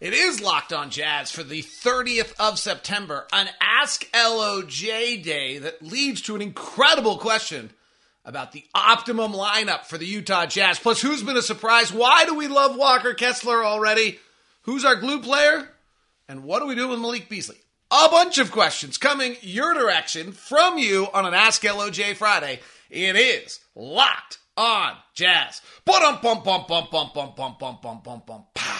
It is Locked On Jazz for the 30th of September, an Ask LOJ day that leads to an incredible question about the optimum lineup for the Utah Jazz. Plus, who's been a surprise? Why do we love Walker Kessler already? Who's our glue player? And what do we do with Malik Beasley? A bunch of questions coming your direction from you on an Ask LOJ Friday. It is Locked On Jazz. Bum bum bum bum bum bum bum bum bum bum bum.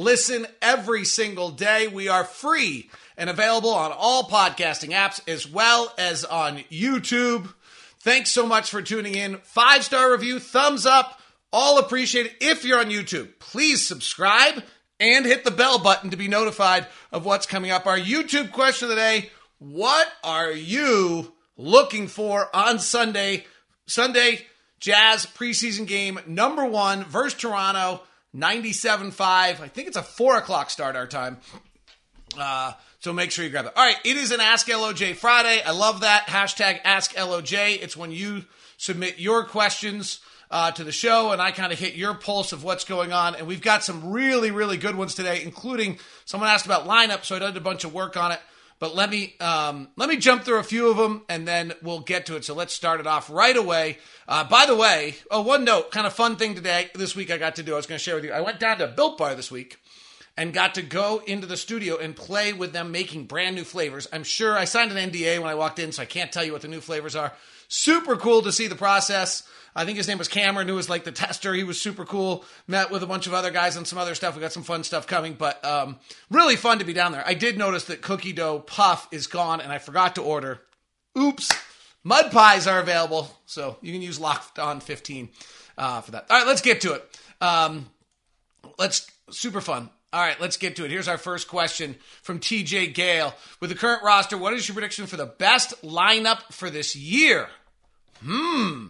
listen every single day. We are free and available on all podcasting apps as well as on YouTube. Thanks so much for tuning in. Five star review, thumbs up, all appreciated. If you're on YouTube, please subscribe and hit the bell button to be notified of what's coming up. Our YouTube question of the day What are you looking for on Sunday? Sunday, Jazz preseason game number one versus Toronto. 97.5. I think it's a 4 o'clock start our time. Uh, so make sure you grab it. All right, it is an Ask LOJ Friday. I love that. Hashtag Ask LOJ. It's when you submit your questions uh, to the show and I kind of hit your pulse of what's going on. And we've got some really, really good ones today, including someone asked about lineup, so I did a bunch of work on it. But let me um, let me jump through a few of them, and then we'll get to it. So let's start it off right away. Uh, by the way, oh, one note, kind of fun thing today, this week I got to do. I was going to share with you. I went down to Built Bar this week and got to go into the studio and play with them making brand new flavors. I'm sure I signed an NDA when I walked in, so I can't tell you what the new flavors are. Super cool to see the process. I think his name was Cameron, who was like the tester. He was super cool. Met with a bunch of other guys and some other stuff. We got some fun stuff coming, but um, really fun to be down there. I did notice that cookie dough puff is gone, and I forgot to order. Oops. Mud pies are available, so you can use Locked On 15 uh, for that. All right, let's get to it. Um, let's super fun. All right, let's get to it. Here's our first question from TJ Gale. With the current roster, what is your prediction for the best lineup for this year? Hmm.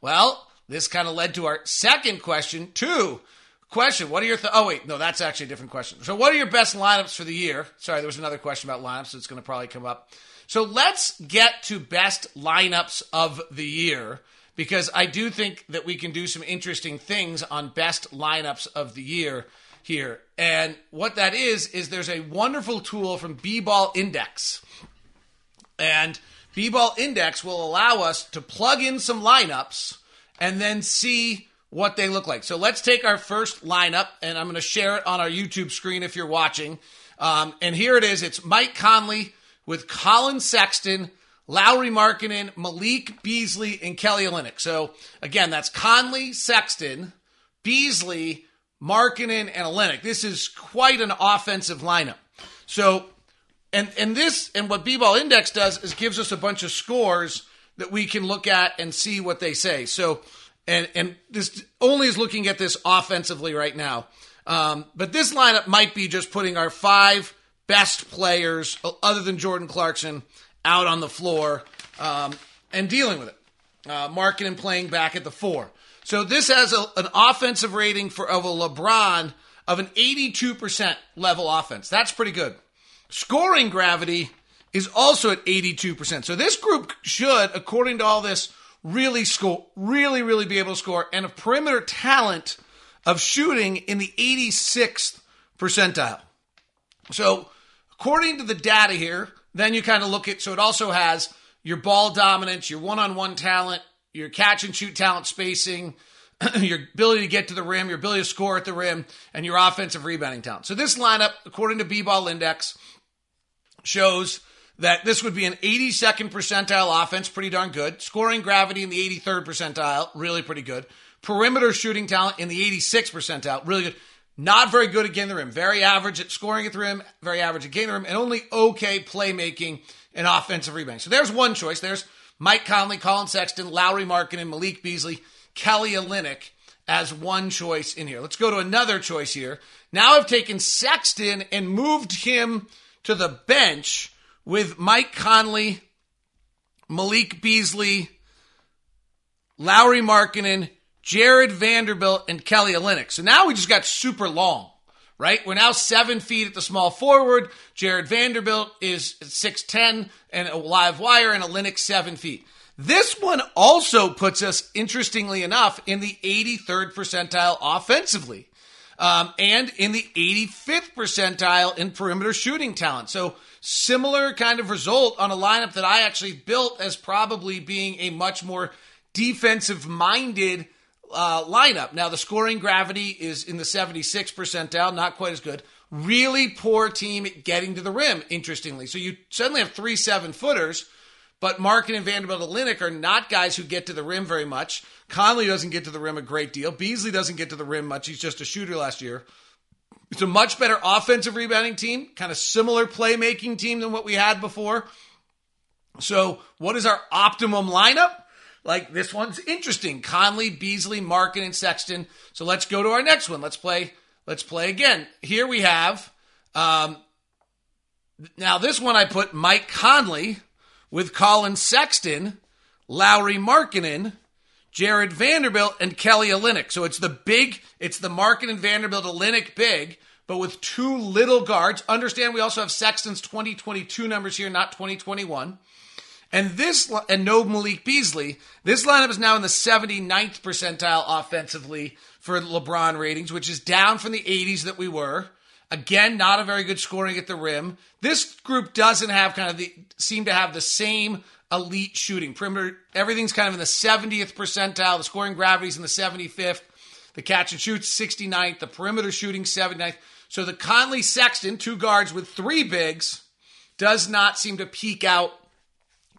Well, this kind of led to our second question, too. Question, what are your th- Oh wait, no, that's actually a different question. So what are your best lineups for the year? Sorry, there was another question about lineups, it's going to probably come up. So let's get to best lineups of the year because I do think that we can do some interesting things on best lineups of the year here. And what that is is there's a wonderful tool from B-Ball Index. And B-Ball Index will allow us to plug in some lineups and then see what they look like. So let's take our first lineup, and I'm going to share it on our YouTube screen if you're watching. Um, and here it is. It's Mike Conley with Collin Sexton, Lauri Markkanen, Malik Beasley, and Kelly Olynyk. So again, that's Conley, Sexton, Beasley, Markkanen, and Olynyk. This is quite an offensive lineup. So and and this and what B-Ball Index does is gives us a bunch of scores that we can look at and see what they say. So and and this only is looking at this offensively right now. Um, but this lineup might be just putting our five best players, other than Jordan Clarkson, out on the floor um, and dealing with it. Uh, and playing back at the four. So this has a, an offensive rating for of a LeBron of an 82% level offense. That's pretty good. Scoring gravity is also at 82%. So this group should, according to all this, really score, really, really be able to score, and a perimeter talent of shooting in the 86th percentile. So, according to the data here, then you kind of look at, so it also has your ball dominance, your one on one talent, your catch and shoot talent spacing, your ability to get to the rim, your ability to score at the rim, and your offensive rebounding talent. So, this lineup, according to B Ball Index, shows that this would be an 82nd percentile offense, pretty darn good. Scoring gravity in the 83rd percentile, really pretty good. Perimeter shooting talent in the 86th percentile, really good. Not very good at getting the rim. Very average at scoring at the rim, very average at getting the rim, and only okay playmaking and offensive rebounding. So there's one choice. There's Mike Conley, Collin Sexton, Lauri Markkanen, Malik Beasley, Kelly Olynyk as one choice in here. Let's go to another choice here. Now I've taken Sexton and moved him to the bench with Mike Conley, Malik Beasley, Lauri Markkanen, Jared Vanderbilt, and Kelly Olynyk. So now we just got super long, right? We're now seven feet at the small forward. Jared Vanderbilt is 6'10 and a live wire, and Olynyk seven feet. This one also puts us, interestingly enough, in the 83rd percentile offensively. Um, and in the 85th percentile in perimeter shooting talent. So, similar kind of result on a lineup that I actually built as probably being a much more defensive minded uh, lineup. Now, the scoring gravity is in the 76 percentile, not quite as good. Really poor team getting to the rim, interestingly. So, you suddenly have three seven footers but Markkanen and Vanderbilt and Olynyk are not guys who get to the rim very much. Conley doesn't get to the rim a great deal. Beasley doesn't get to the rim much. He's just a shooter last year. It's a much better offensive rebounding team, kind of similar playmaking team than what we had before. So, what is our optimum lineup? Like this one's interesting. Conley, Beasley, Markin, and Sexton. So let's go to our next one. Let's play. Let's play again. Here we have. Um, now this one I put Mike Conley with Collin Sexton, Lauri Markkanen, Jared Vanderbilt, and Kelly Olynyk. So it's the big, it's the Markkanen Vanderbilt Olynyk big, but with two little guards. Understand we also have Sexton's 2022 numbers here, not 2021. And this, and no Malik Beasley. This lineup is now in the 79th percentile offensively for LeBron ratings, which is down from the 80s that we were. Again, not a very good scoring at the rim. This group doesn't have kind of the seem to have the same elite shooting perimeter. Everything's kind of in the 70th percentile. The scoring gravity's in the 75th. The catch and shoot 69th. The perimeter shooting 79th. So the Conley Sexton, two guards with three bigs, does not seem to peak out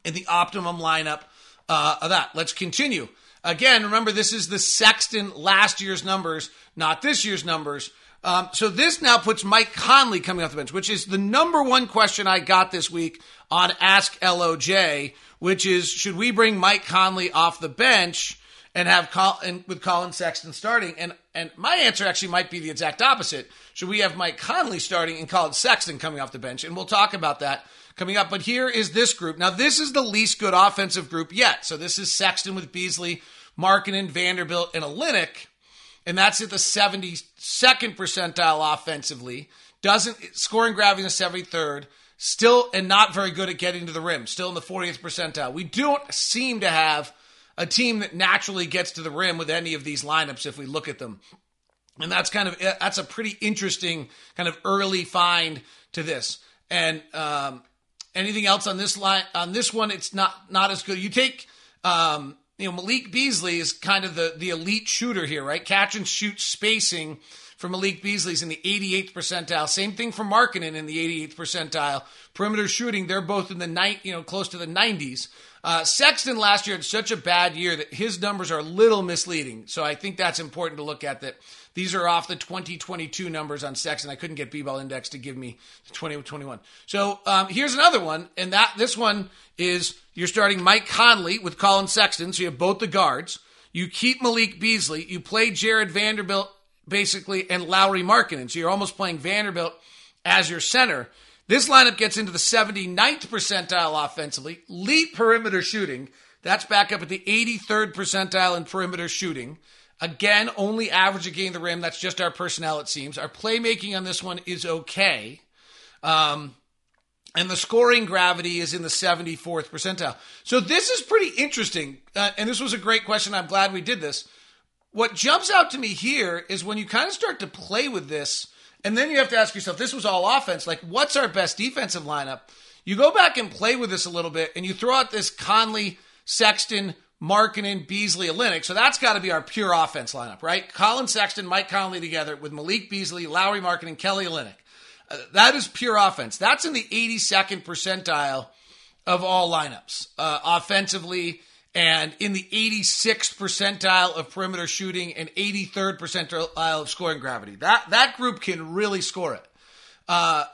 in the optimum lineup uh, of that. Let's continue. Again, remember this is the Sexton last year's numbers, not this year's numbers. Um, so this now puts Mike Conley coming off the bench, which is the number one question I got this week on Ask LOJ, which is should we bring Mike Conley off the bench and have Col- and with Collin Sexton starting? And and my answer actually might be the exact opposite. Should we have Mike Conley starting and Collin Sexton coming off the bench? And we'll talk about that coming up. But here is this group. Now this is the least good offensive group yet. So this is Sexton with Beasley, Markkanen, Vanderbilt, and Olynyk and that's at the 72nd percentile offensively. Doesn't scoring gravity in the 73rd. Still, and not very good at getting to the rim. Still in the 40th percentile. We don't seem to have a team that naturally gets to the rim with any of these lineups if we look at them. And that's kind of that's a pretty interesting kind of early find to this. And um, anything else on this line on this one, it's not not as good. You take um, you know, Malik Beasley is kind of the, the elite shooter here, right? Catch and shoot spacing for Malik Beasley's in the 88th percentile. Same thing for Markkanen in the 88th percentile. Perimeter shooting, they're both in the night, you know, close to the 90s. Uh, Sexton last year had such a bad year that his numbers are a little misleading. So I think that's important to look at that these are off the 2022 numbers on Sexton. I couldn't get B-ball index to give me the 2021. So um, here's another one, and that this one is you're starting Mike Conley with Collin Sexton, so you have both the guards. You keep Malik Beasley. You play Jared Vanderbilt basically and Lauri Markkanen, so you're almost playing Vanderbilt as your center. This lineup gets into the 79th percentile offensively, elite perimeter shooting. That's back up at the 83rd percentile in perimeter shooting. Again, only average getting the rim. That's just our personnel, it seems. Our playmaking on this one is okay. Um, and the scoring gravity is in the 74th percentile. So this is pretty interesting. Uh, and this was a great question. I'm glad we did this. What jumps out to me here is when you kind of start to play with this, and then you have to ask yourself, this was all offense. Like, what's our best defensive lineup? You go back and play with this a little bit, and you throw out this Conley, Sexton, Markkanen, Beasley, Olynyk. So that's got to be our pure offense lineup, right? Collin Sexton, Mike Conley together with Malik Beasley, Lauri Markkanen, Kelly Olynyk. Uh, that is pure offense. That's in the 82nd percentile of all lineups uh, offensively and in the 86th percentile of perimeter shooting and 83rd percentile of scoring gravity. That that group can really score it. Uh,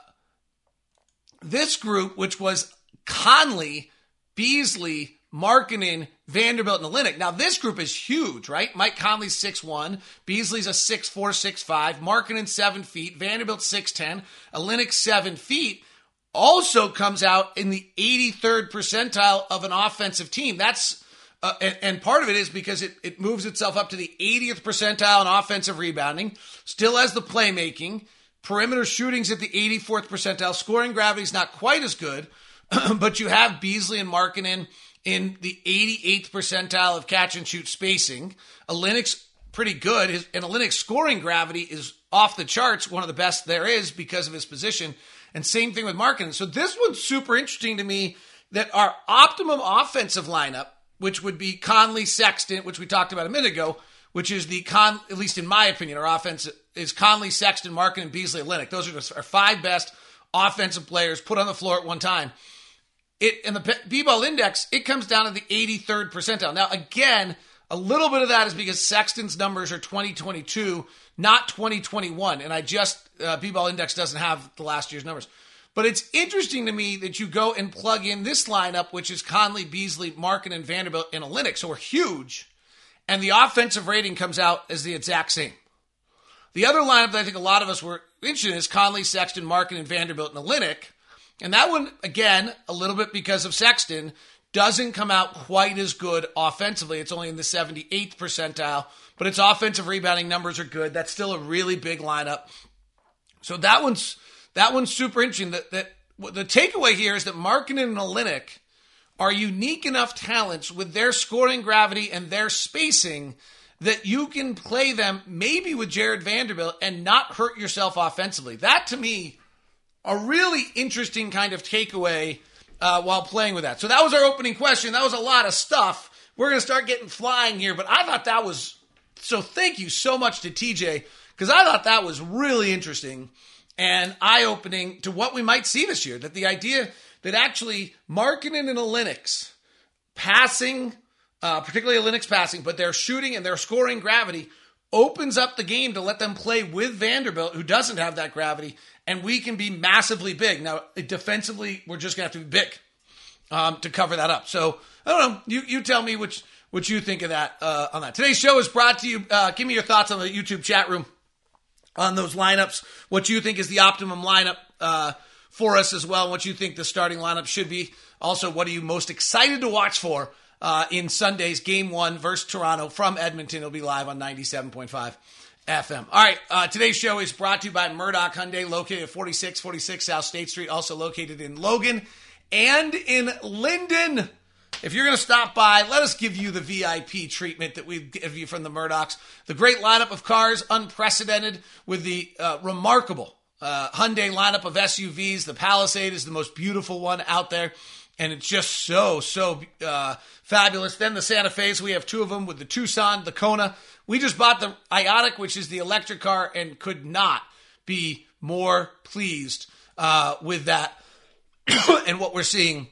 this group, which was Conley, Beasley, Markkanen, Vanderbilt, and Olynyk. Now, this group is huge, right? Mike Conley's 6'1, Beasley's a 6'4, 6'5, Markkanen 7 feet, Vanderbilt 6'10, Olynyk 7 feet. Also comes out in the 83rd percentile of an offensive team. That's uh, and, and, part of it is because it, it moves itself up to the 80th percentile in offensive rebounding, still has the playmaking, perimeter shooting's at the 84th percentile, scoring gravity's not quite as good, but you have Beasley and Markkanen in the 88th percentile of catch and shoot spacing. Olynyk's pretty good, his, and Olynyk's scoring gravity is off the charts, one of the best there is because of his position. And same thing with Markkanen. So this one's super interesting to me that our optimum offensive lineup which would be Conley Sexton, which we talked about a minute ago, which is the con, at least in my opinion, our offense is Conley, Sexton, Markin, and Beasley, Olynyk. Those are our five best offensive players put on the floor at one time. It and the B-ball index, it comes down to the 83rd percentile. Now, again, a little bit of that is because Sexton's numbers are 2022, not 2021, and I just uh, B-ball index doesn't have the last year's numbers. But it's interesting to me that you go and plug in this lineup, which is Conley, Beasley, Markin, and Vanderbilt in Olynyk, so we're huge, and the offensive rating comes out as the exact same. The other lineup that I think a lot of us were interested in is Conley, Sexton, Markin, and Vanderbilt in a Olynyk. And that one, again, a little bit because of Sexton, doesn't come out quite as good offensively. It's only in the 78th percentile, but its offensive rebounding numbers are good. That's still a really big lineup. So that one's that one's super interesting. That, that the takeaway here is that Markkanen and Olynyk are unique enough talents with their scoring gravity and their spacing that you can play them maybe with Jared Vanderbilt and not hurt yourself offensively. That to me, a really interesting kind of takeaway uh, while playing with that. So that was our opening question. That was a lot of stuff. We're going to start getting flying here, but I thought that was so. Thank you so much to TJ because I thought that was really interesting and eye opening to what we might see this year. That the idea that actually Markkanen and Olynyk's passing, uh, particularly Olynyk's passing, but their shooting and their scoring gravity opens up the game to let them play with Vanderbilt, who doesn't have that gravity, and we can be massively big. Now, defensively, we're just going to have to be big um, to cover that up. So, I don't know. You, you tell me which what you think of that uh, on that. Today's show is brought to you. Uh, give me your thoughts on the YouTube chat room on those lineups, what you think is the optimum lineup uh, for us as well, what you think the starting lineup should be. Also, what are you most excited to watch for uh, in Sunday's Game 1 versus Toronto from Edmonton? It'll be live on 97.5 FM. All right, uh, today's show is brought to you by Murdoch Hyundai, located at 4646 South State Street, also located in Logan and in Lindon. If you're going to stop by, let us give you the VIP treatment that we give you from the Murdochs. The great lineup of cars, unprecedented, with the uh, remarkable uh, Hyundai lineup of SUVs. The Palisade is the most beautiful one out there, and it's just so, so uh, fabulous. Then the Santa Fe's, we have two of them with the Tucson, the Kona. We just bought the Ioniq, which is the electric car, and could not be more pleased uh, with that and what we're seeing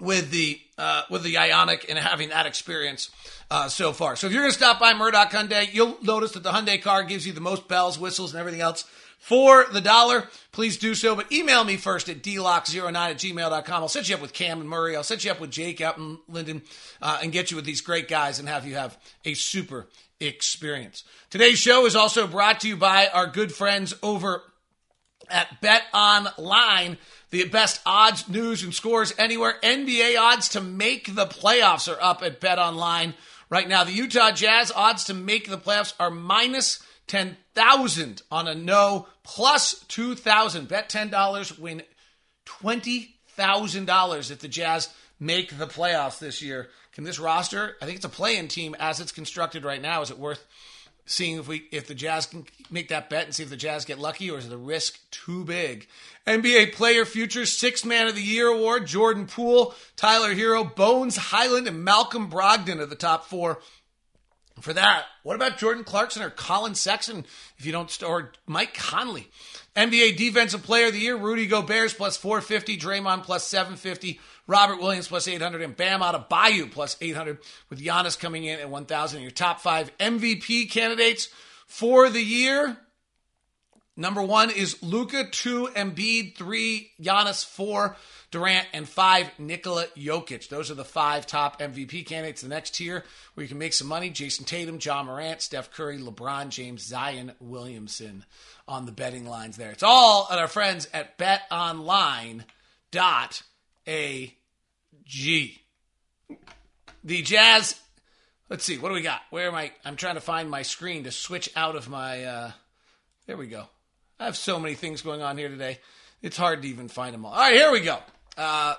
with the uh, with the Ioniq and having that experience uh, so far. So if you're going to stop by Murdoch Hyundai, you'll notice that the Hyundai car gives you the most bells, whistles, and everything else for the dollar. Please do so, but email me first at dlock09 at gmail.com. I'll set you up with Cam and Murray. I'll set you up with Jake out in Lindon uh, and get you with these great guys and have you have a super experience. Today's show is also brought to you by our good friends over at Bet Online the best odds, news, and scores anywhere. NBA odds to make the playoffs are up at Bet Online right now. The Utah Jazz odds to make the playoffs are minus 10,000 on a no, plus 2,000. Bet $10, win $20,000 if the Jazz make the playoffs this year. Can this roster, I think it's a play in team as it's constructed right now, is it worth seeing if we if the Jazz can make that bet and see if the Jazz get lucky, or is the risk too big? NBA Player Futures Six Man of the Year award: Jordan Poole, Tyler Herro, Bones Hyland, and Malcolm Brogdon are the top four. For that, what about Jordan Clarkson or Collin Sexton? If you don't, or Mike Conley, NBA Defensive Player of the Year: Rudy Gobert plus 450, Draymond plus 750. Robert Williams plus 800, and Bam Adebayo plus 800, with Giannis coming in at 1,000. Your top five MVP candidates for the year. Number one is Luka, two Embiid, three Giannis, four Durant, and five Nikola Jokic. Those are the five top MVP candidates. The next tier where you can make some money: Jayson Tatum, Ja Morant, Steph Curry, LeBron James, Zion Williamson on the betting lines. There, it's all at our friends at BetOnline.ag. The Jazz. Let's see. What do we got? Where am I? I'm trying to find my screen to switch out of my. Uh, there we go. I have so many things going on here today. It's hard to even find them all. All right, here we go. Uh,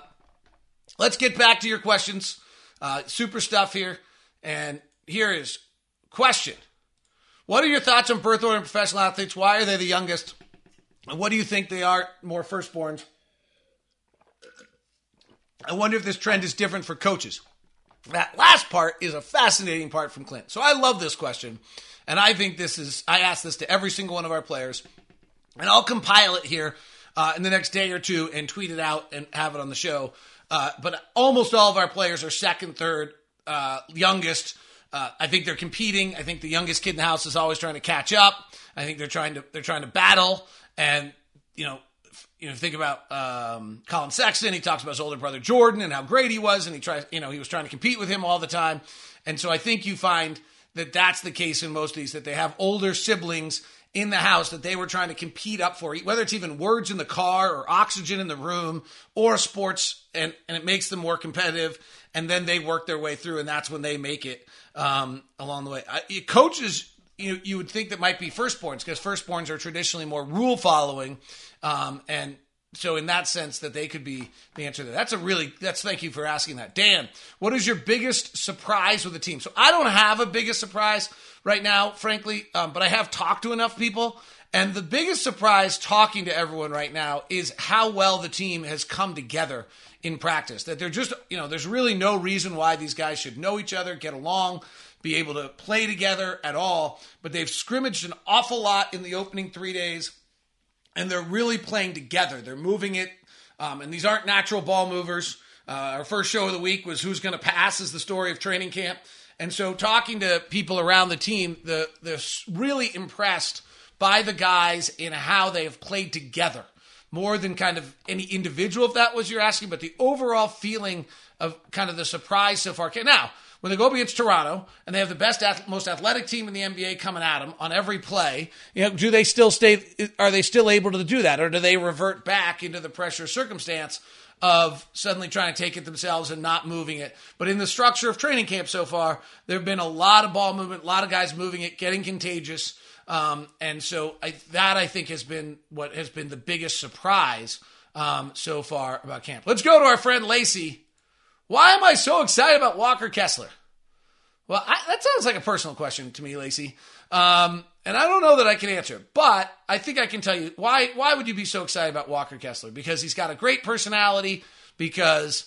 let's get back to your questions. Uh, super stuff here. And here is question. What are your thoughts on birth order and professional athletes? Why are they the youngest? And what do you think they are more firstborns? I wonder if this trend is different for coaches. That last part is a fascinating part from Clint. So I love this question. And I think this is, I ask this to every single one of our players. And I'll compile it here uh, in the next day or two and tweet it out and have it on the show. Uh, but almost all of our players are second, third, uh, youngest. Uh, I think they're competing. I think the youngest kid in the house is always trying to catch up. I think they're trying to they're trying to battle. And you know, you know, think about um, Collin Sexton. He talks about his older brother Jordan and how great he was, and he tries, you know, he was trying to compete with him all the time. And so I think you find that that's the case in most of these that they have older siblings in the house that they were trying to compete up for, whether it's even words in the car or oxygen in the room or sports, and, and it makes them more competitive. And then they work their way through, and that's when they make it um, along the way. I, coaches, you you would think that might be firstborns because firstborns are traditionally more rule following, um, and so in that sense that they could be the answer there. That's a really that's thank you for asking that. Dan, what is your biggest surprise with the team? So I don't have a biggest surprise right now, frankly, um, but I have talked to enough people. And the biggest surprise talking to everyone right now is how well the team has come together in practice. That they're just, you know, there's really no reason why these guys should know each other, get along, be able to play together at all. But they've scrimmaged an awful lot in the opening three days and they're really playing together. They're moving it, um, and these aren't natural ball movers. Uh, our first show of the week was who's going to pass is the story of training camp, and so talking to people around the team, the they're really impressed by the guys in how they have played together more than kind of any individual, if that was you're asking, but the overall feeling of kind of the surprise so far. Now, when they go up against Toronto and they have the best, most athletic team in the NBA coming at them on every play, you know, do they still stay? Are they still able to do that, or do they revert back into the pressure circumstance? Of suddenly trying to take it themselves and not moving it. But in the structure of training camp so far, there have been a lot of ball movement, a lot of guys moving it, getting contagious. Um, and so I, that I think has been what has been the biggest surprise um, so far about camp. Let's go to our friend Lacey why am I so excited about Walker Kessler? Well, I, that sounds like a personal question to me, Lacey. Um, and I don't know that I can answer, but I think I can tell you why. Why would you be so excited about Walker Kessler? Because he's got a great personality. Because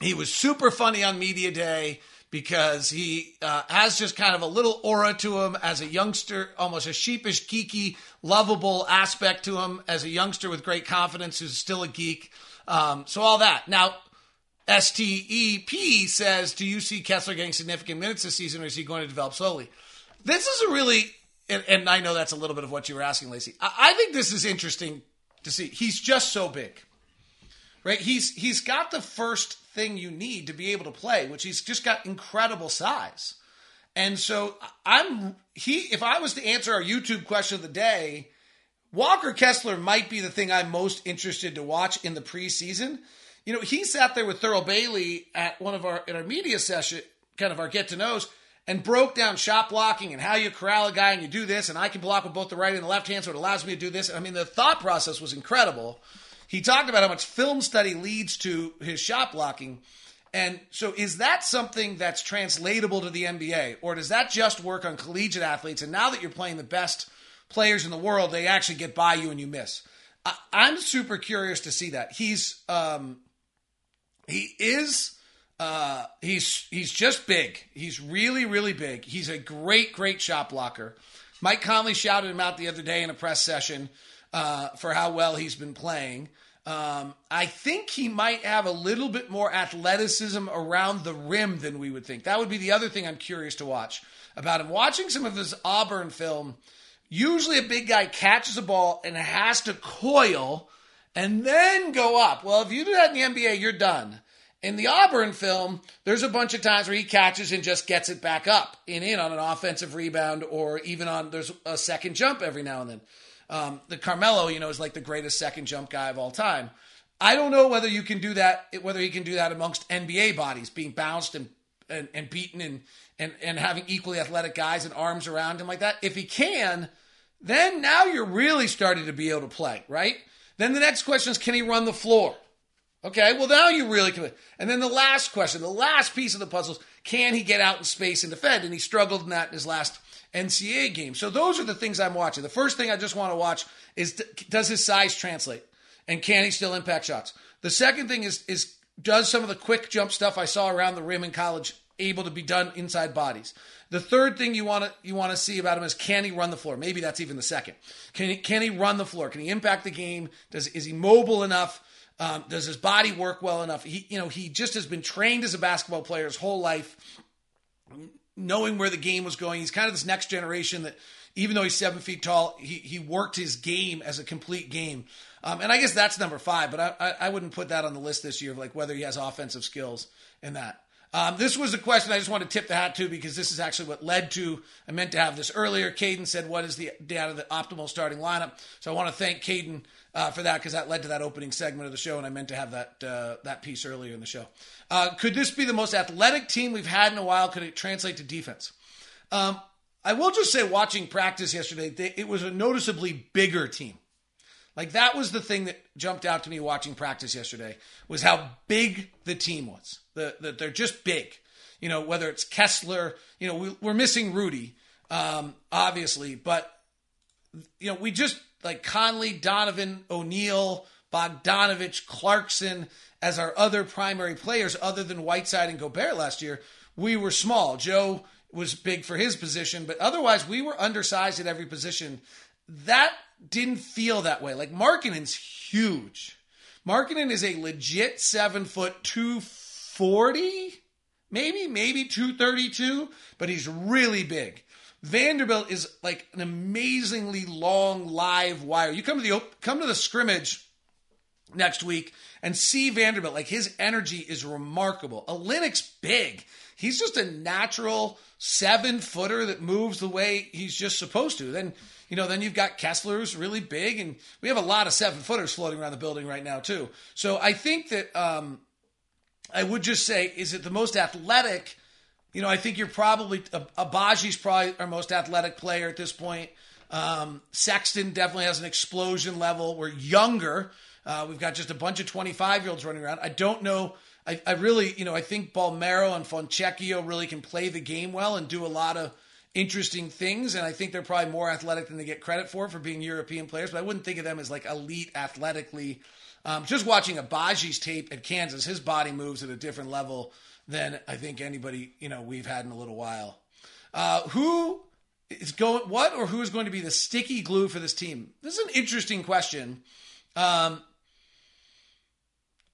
he was super funny on media day. Because he uh, has just kind of a little aura to him as a youngster, almost a sheepish, geeky, lovable aspect to him as a youngster with great confidence who's still a geek. Um, so all that. Now, STEP says, Do you see Kessler getting significant minutes this season or is he going to develop slowly? This is a really, and, and I know that's a little bit of what you were asking, Lacey. I, I think this is interesting to see. He's just so big, right? He's He's got the first thing you need to be able to play, which he's just got incredible size. And so I'm, he, if I was to answer our YouTube question of the day, Walker Kessler might be the thing I'm most interested to watch in the preseason you know, he sat there with Thurl Bailey at one of our in our media session, kind of our get to knows, and broke down shot blocking and how you corral a guy and you do this, and I can block with both the right and the left hand, so it allows me to do this. I mean, the thought process was incredible. He talked about how much film study leads to his shot blocking. And so, is that something that's translatable to the NBA, or does that just work on collegiate athletes? And now that you're playing the best players in the world, they actually get by you and you miss. I, am super curious to see that. He's um, he is uh, he's he's just big. He's really really big. He's a great great shot blocker. Mike Conley shouted him out the other day in a press session uh, for how well he's been playing. Um, I think he might have a little bit more athleticism around the rim than we would think. That would be the other thing I'm curious to watch about him. Watching some of his Auburn film usually a big guy catches a ball and has to coil and then go up. Well, if you do that in the NBA, you're done. In the Auburn film, there's a bunch of times where he catches and just gets it back up and in on an offensive rebound or even on there's a second jump every now and then. Um, the Carmelo, you know, is like the greatest second jump guy of all time. I don't know whether you can do that, whether he can do that amongst NBA bodies, being bounced and and, and beaten and, and and having equally athletic guys and arms around him like that. If he can, then now you're really starting to be able to play, right? Then the next question is, can he run the floor? Okay, well now you really can. And then the last question, the last piece of the puzzle is, can he get out in space and defend? And he struggled in that in his last NCAA game. So those are the things I'm watching. The first thing I just want to watch is does his size translate? And can he still impact shots? The second thing is is does some of the quick jump stuff I saw around the rim in college able to be done inside bodies. The third thing you want to you want to see about him is can he run the floor? Maybe that's even the second. Can he can he run the floor? Can he impact the game? Does is he mobile enough? Um, does his body work well enough? He you know he just has been trained as a basketball player his whole life, knowing where the game was going. He's kind of this next generation that even though he's seven feet tall, he he worked his game as a complete game. Um, and I guess that's number five, but I, I, I wouldn't put that on the list this year of like whether he has offensive skills in that. Um, this was a question I just want to tip the hat to because this is actually what led to. I meant to have this earlier. Caden said, "What is the data of the optimal starting lineup?" So I want to thank Caden uh, for that because that led to that opening segment of the show, and I meant to have that uh, that piece earlier in the show. Uh, could this be the most athletic team we've had in a while? Could it translate to defense? Um, I will just say, watching practice yesterday, they, it was a noticeably bigger team. Like that was the thing that jumped out to me watching practice yesterday was how big the team was. That the, they're just big. You know, whether it's Kessler, you know, we, are missing Rudy, um, obviously, but you know, we just like Conley, Donovan, O'Neale, Bogdanovic, Clarkson as our other primary players, other than Whiteside and Gobert last year. We were small. Joe was big for his position, but otherwise we were undersized at every position. That didn't feel that way. Like Markkanen's huge. Markkanen is a legit seven foot two forty, maybe maybe two thirty two, but he's really big. Vanderbilt is like an amazingly long live wire. You come to the come to the scrimmage next week and see Vanderbilt. Like his energy is remarkable. Olynyk's big. He's just a natural seven footer that moves the way he's just supposed to. Then you know, then you've got Kessler who's really big, and we have a lot of seven footers floating around the building right now too. So I think that um, I would just say, is it the most athletic? You know, I think you're probably Agbaji's probably our most athletic player at this point. Um, Sexton definitely has an explosion level. We're younger. Uh, we've got just a bunch of 25 year olds running around. I don't know. I, I, really, you know, I think Bolmaro and Fontecchio really can play the game well and do a lot of interesting things, and I think they're probably more athletic than they get credit for for being European players. But I wouldn't think of them as like elite athletically. Um, just watching Agbaji's tape at Kansas, his body moves at a different level than I think anybody you know we've had in a little while. Uh, who is going? What or who is going to be the sticky glue for this team? This is an interesting question. Um,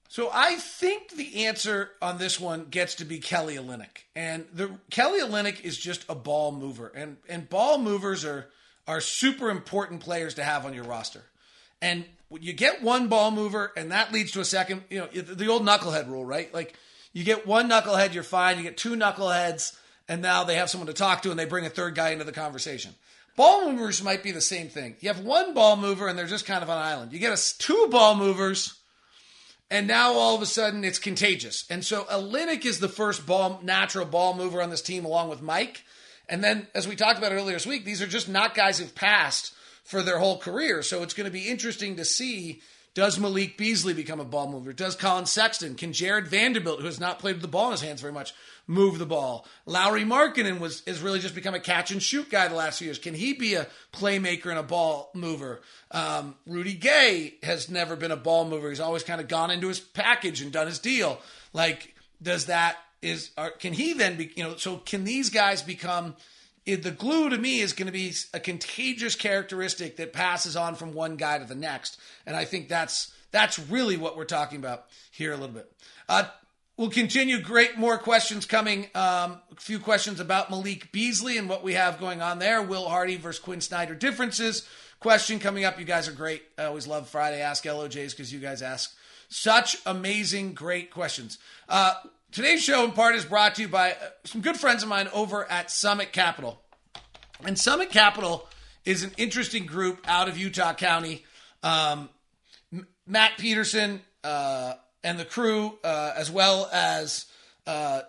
so I think the answer on this one gets to be Kelly Olynyk. And the Kelly Olynyk is just a ball mover. And and ball movers are are super important players to have on your roster. And you get one ball mover and that leads to a second, you know, the old knucklehead rule, right? Like you get one knucklehead, you're fine. You get two knuckleheads and now they have someone to talk to and they bring a third guy into the conversation. Ball movers might be the same thing. You have one ball mover and they're just kind of on an island. You get a, two ball movers and now all of a sudden it's contagious. And so Olynyk is the first ball natural ball mover on this team along with Mike. And then as we talked about earlier this week, these are just not guys who've passed for their whole career. So it's going to be interesting to see does Malik Beasley become a ball mover? Does Collin Sexton? Can Jared Vanderbilt, who has not played with the ball in his hands very much, move the ball? Lauri Markkanen was has really just become a catch and shoot guy the last few years. Can he be a playmaker and a ball mover? Um, Rudy Gay has never been a ball mover. He's always kind of gone into his package and done his deal. Like, does that is are, can he then be you know? So can these guys become? The glue to me is going to be a contagious characteristic that passes on from one guy to the next, and I think that's that's really what we're talking about here a little bit. Uh, we'll continue. Great, more questions coming. Um, a few questions about Malik Beasley and what we have going on there. Will Hardy versus Quinn Snyder differences. Question coming up. You guys are great. I always love Friday Ask LOJs because you guys ask such amazing, great questions. Uh, today's show, in part, is brought to you by uh, some good friends of mine over at Summit Capital. And Summit Capital is an interesting group out of Utah County. Um, Matt Peterson uh, and the crew, uh, as well as uh,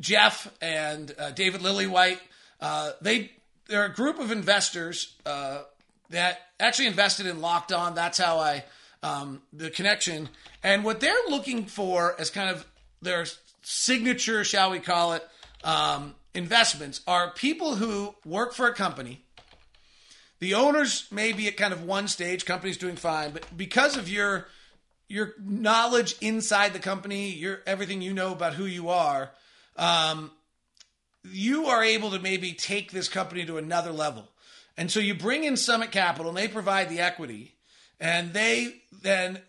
Jeff and uh, David Lillywhite, uh, they they're a group of investors that actually invested in Locked On. That's how I um, the connection. And what they're looking for as kind of their signature, shall we call it, um, investments are people who work for a company. The owners may be at kind of one stage, company's doing fine, but because of your your knowledge inside the company, your everything you know about who you are, um, you are able to maybe take this company to another level. And so you bring in Summit Capital, and they provide the equity, and they then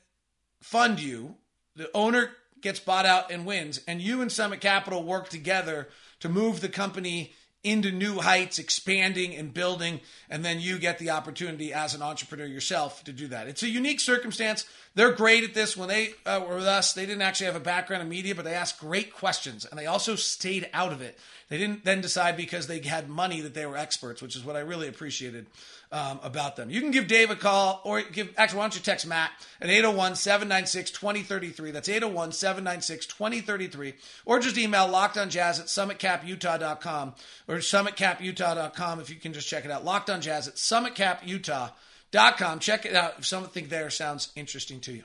fund you. The owner gets bought out and wins, and you and Summit Capital work together to move the company into new heights, expanding and building, and then you get the opportunity as an entrepreneur yourself to do that. It's a unique circumstance. They're great at this. When they uh, were with us, they didn't actually have a background in media, but they asked great questions, and they also stayed out of it. They didn't then decide because they had money that they were experts, which is what I really appreciated um, about them. You can give Dave a call or give, actually, why don't you text Matt at 801 796 2033. That's 801 796 2033. Or just email lockedonjazz at summitcaputah.com or summitcaputah.com if you can just check it out. Lockedonjazz at summitcaputah.com. Check it out if something there sounds interesting to you.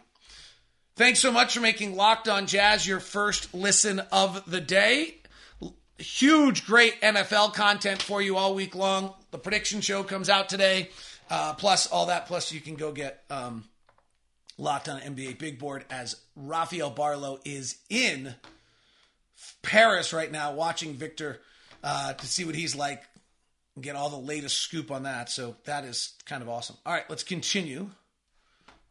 Thanks so much for making Locked On Jazz your first listen of the day huge, great NFL content for you all week long. The prediction show comes out today, uh, plus all that. Plus, you can go get um, Locked on NBA Big Board as Rafael Barlowe is in Paris right now watching Victor uh, to see what he's like and get all the latest scoop on that. So that is kind of awesome. All right, let's continue.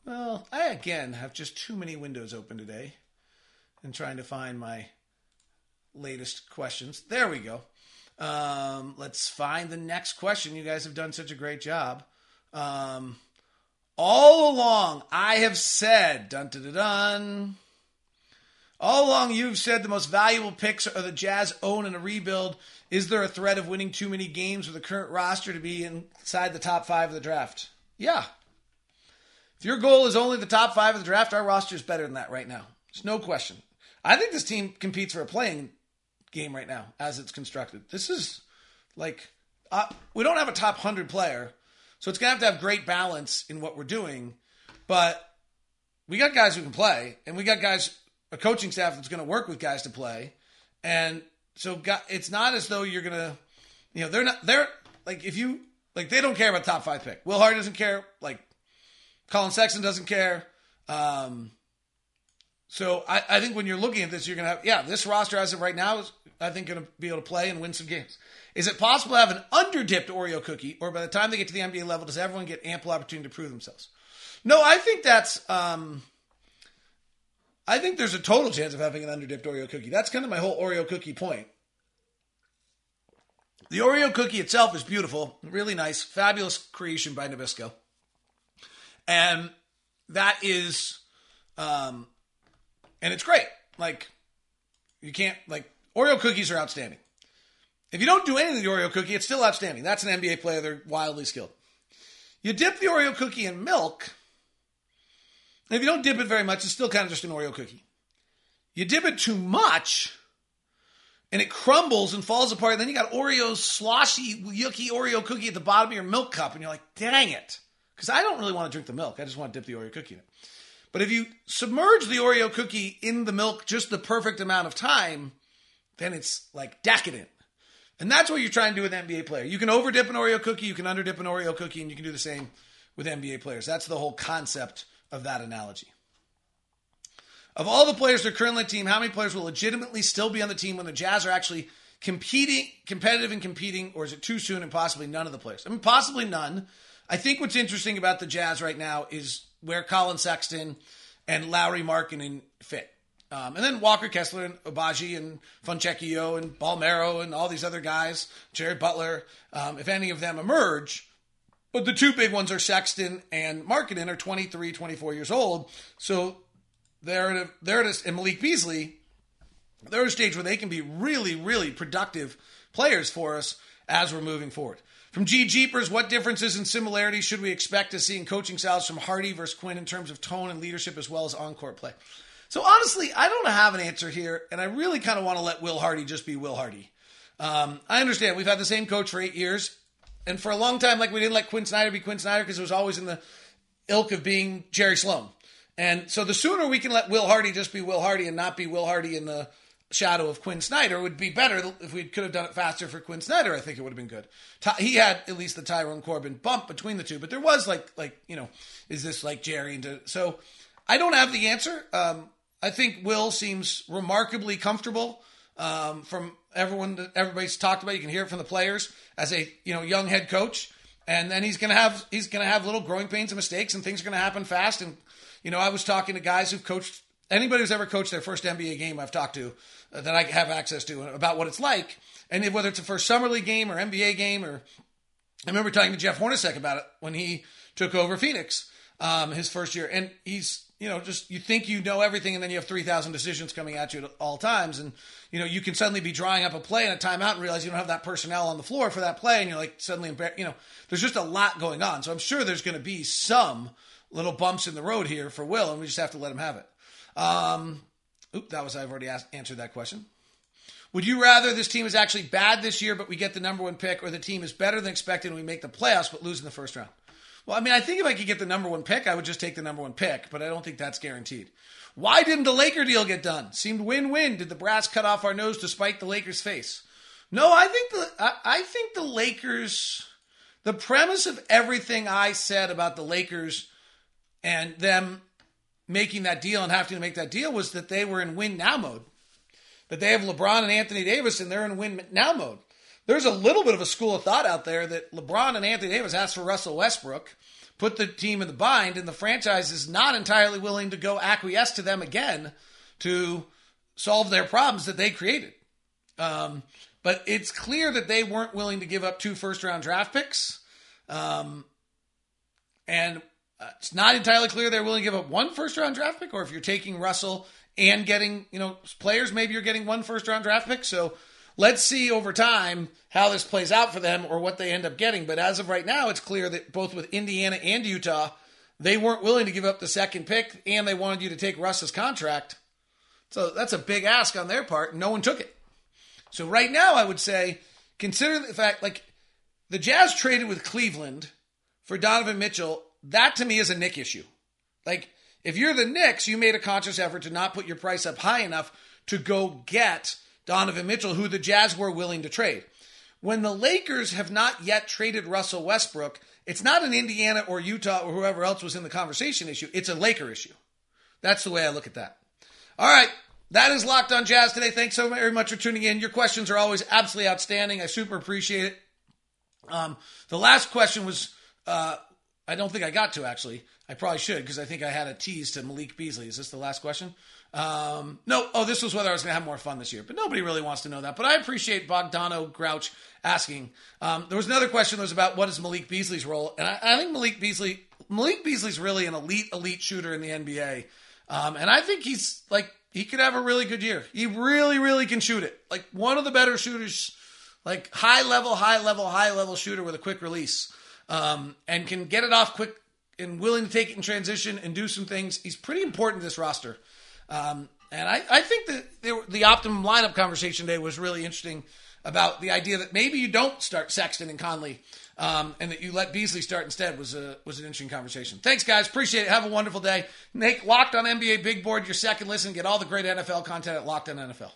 Well, I again have just too many windows open today and trying to find my latest questions. There we go. Um, let's find the next question. You guys have done such a great job. Um, all along, I have said, dun dun dun. All along, you've said the most valuable picks are the Jazz own in a rebuild. Is there a threat of winning too many games with the current roster to be inside the top five of the draft? Yeah. If your goal is only the top five of the draft, our roster is better than that right now. There's no question. I think this team competes for a playing game right now as it's constructed. This is like uh, we don't have a top 100 player, so it's to have to have great balance in what we're doing, but we got guys who can play and we got guys a coaching staff that's to work with guys to play. And so it's not as though you're to you know, they're not they're like if you like they don't care about top 5 pick. Will Hardy doesn't care, like Collin Sexton doesn't care. Um, so I, I, think when you're looking at this, you're going to have, yeah, this roster as of right now is I think, going to be able to play and win some games. Is it possible to have an underdipped Oreo cookie, or by the time they get to the NBA level, does everyone get ample opportunity to prove themselves? No, I think that's. Um, I think there's a total chance of having an underdipped Oreo cookie. That's kind of my whole Oreo cookie point. The Oreo cookie itself is beautiful, really nice, fabulous creation by Nabisco, and that is, um, and it's great. Like you can't like Oreo cookies are outstanding. If you don't do anything to the Oreo cookie, it's still outstanding. That's an NBA player. They're wildly skilled. You dip the Oreo cookie in milk. And if you don't dip it very much, it's still kind of just an Oreo cookie. You dip it too much, and it crumbles and falls apart. And then you got Oreo's sloshy, yucky Oreo cookie at the bottom of your milk cup, and you're like, dang it. Because I don't really want to drink the milk. I just want to dip the Oreo cookie in it. But if you submerge the Oreo cookie in the milk just the perfect amount of time, then it's like decadent. And that's what you're trying to do with NBA player. You can overdip an Oreo cookie, you can underdip an Oreo cookie, and you can do the same with NBA players. That's the whole concept of that analogy. Of all the players that are currently on the team, how many players will legitimately still be on the team when the Jazz are actually competing, competitive and competing, or is it too soon and possibly none of the players? I mean, possibly none. I think what's interesting about the Jazz right now is where Collin Sexton and Lauri Markkanen fit. Um, and then Walker Kessler and Agbaji and Fontecchio and Bolmaro and all these other guys, Jared Butler, um, if any of them emerge. But the two big ones are Sexton and Markkanen are 23, 24 years old. So they're at a, they're at a, and Malik Beasley, they're at a stage where they can be really, really productive players for us as we're moving forward. From G Jeepers, what differences and similarities should we expect to see in coaching styles from Hardy versus Quinn in terms of tone and leadership as well as on court play? So honestly, I don't have an answer here, and I really kind of want to let Will Hardy just be Will Hardy. Um, I understand we've had the same coach for eight years, and for a long time, like we didn't let Quinn Snyder be Quinn Snyder because it was always in the ilk of being Jerry Sloan. And so the sooner we can let Will Hardy just be Will Hardy and not be Will Hardy in the shadow of Quin Snyder would be better if we could have done it faster for Quin Snyder. I think it would have been good. He had at least the Tyrone Corbin bump between the two, but there was like like you know, is this like Jerry? And so I don't have the answer. Um, I think Will seems remarkably comfortable um, from everyone that everybody's talked about. You can hear it from the players as a you know young head coach, and then he's gonna have he's gonna have little growing pains and mistakes, and things are gonna happen fast. And you know, I was talking to guys who've coached anybody who's ever coached their first NBA game. I've talked to uh, that I have access to about what it's like, and whether it's a first summer league game or NBA game, or I remember talking to Jeff Hornacek about it when he took over Phoenix um, his first year, and he's you know, just you think you know everything, and then you have three thousand decisions coming at you at all times, and you know you can suddenly be drawing up a play in a timeout and realize you don't have that personnel on the floor for that play, and you're like suddenly, you know, there's just a lot going on. So I'm sure there's going to be some little bumps in the road here for Will, and we just have to let him have it. Um, oop, that was I've already asked, answered that question. Would you rather this team is actually bad this year, but we get the number one pick, or the team is better than expected and we make the playoffs but lose in the first round? Well, I mean, I think if I could get the number one pick, I would just take the number one pick, but I don't think that's guaranteed. Why didn't the Laker deal get done? Seemed win-win. Did the brass cut off our nose to spite the Lakers' face? No, I think the I, I think the Lakers. The premise of everything I said about the Lakers and them making that deal and having to make that deal was that they were in win now mode. That they have LeBron and Anthony Davis and they're in win now mode there's a little bit of a school of thought out there that LeBron and Anthony Davis asked for Russell Westbrook, put the team in the bind, and the franchise is not entirely willing to go acquiesce to them again to solve their problems that they created. Um, but it's clear that they weren't willing to give up two first round draft picks. Um, and Uh, it's not entirely clear they're willing to give up one first round draft pick, or if you're taking Russell and getting, you know, players, maybe you're getting one first round draft pick. So let's see over time how this plays out for them or what they end up getting. But as of right now, it's clear that both with Indiana and Utah, they weren't willing to give up the second pick and they wanted you to take Russ's contract. So that's a big ask on their part. No one took it. So right now, I would say, consider the fact like the Jazz traded with Cleveland for Donovan Mitchell. That to me is a Knick issue. Like, if you're the Knicks, you made a conscious effort to not put your price up high enough to go get Donovan Mitchell, who the Jazz were willing to trade. When the Lakers have not yet traded Russell Westbrook, it's not an Indiana or Utah or whoever else was in the conversation issue. It's a Laker issue. That's the way I look at that. All right. That is Locked on Jazz today. Thanks so very much for tuning in. Your questions are always absolutely outstanding. I super appreciate it. Um, the last question was, uh, I don't think I got to actually. I probably should because I think I had a tease to Malik Beasley. Is this the last question? Um, no, oh, this was whether I was going to have more fun this year, but nobody really wants to know that. But I appreciate Bogdano Grouch asking. Um, there was another question that was about what is Malik Beasley's role, and I, I think Malik Beasley, Malik Beasley's really an elite, elite shooter in the NBA, um, and I think he's like he could have a really good year. He really, really can shoot it. Like one of the better shooters, like high level, high level, high level shooter with a quick release, um, and can get it off quick and willing to take it in transition and do some things. He's pretty important to this roster. Um, and I, I think that the, the optimum lineup conversation today was really interesting about the idea that maybe you don't start Sexton and Conley, um, and that you let Beasley start instead was a was an interesting conversation. Thanks, guys. Appreciate it. Have a wonderful day. Make Locked on NBA Big Board your second listen. Get all the great NFL content at Locked on NFL.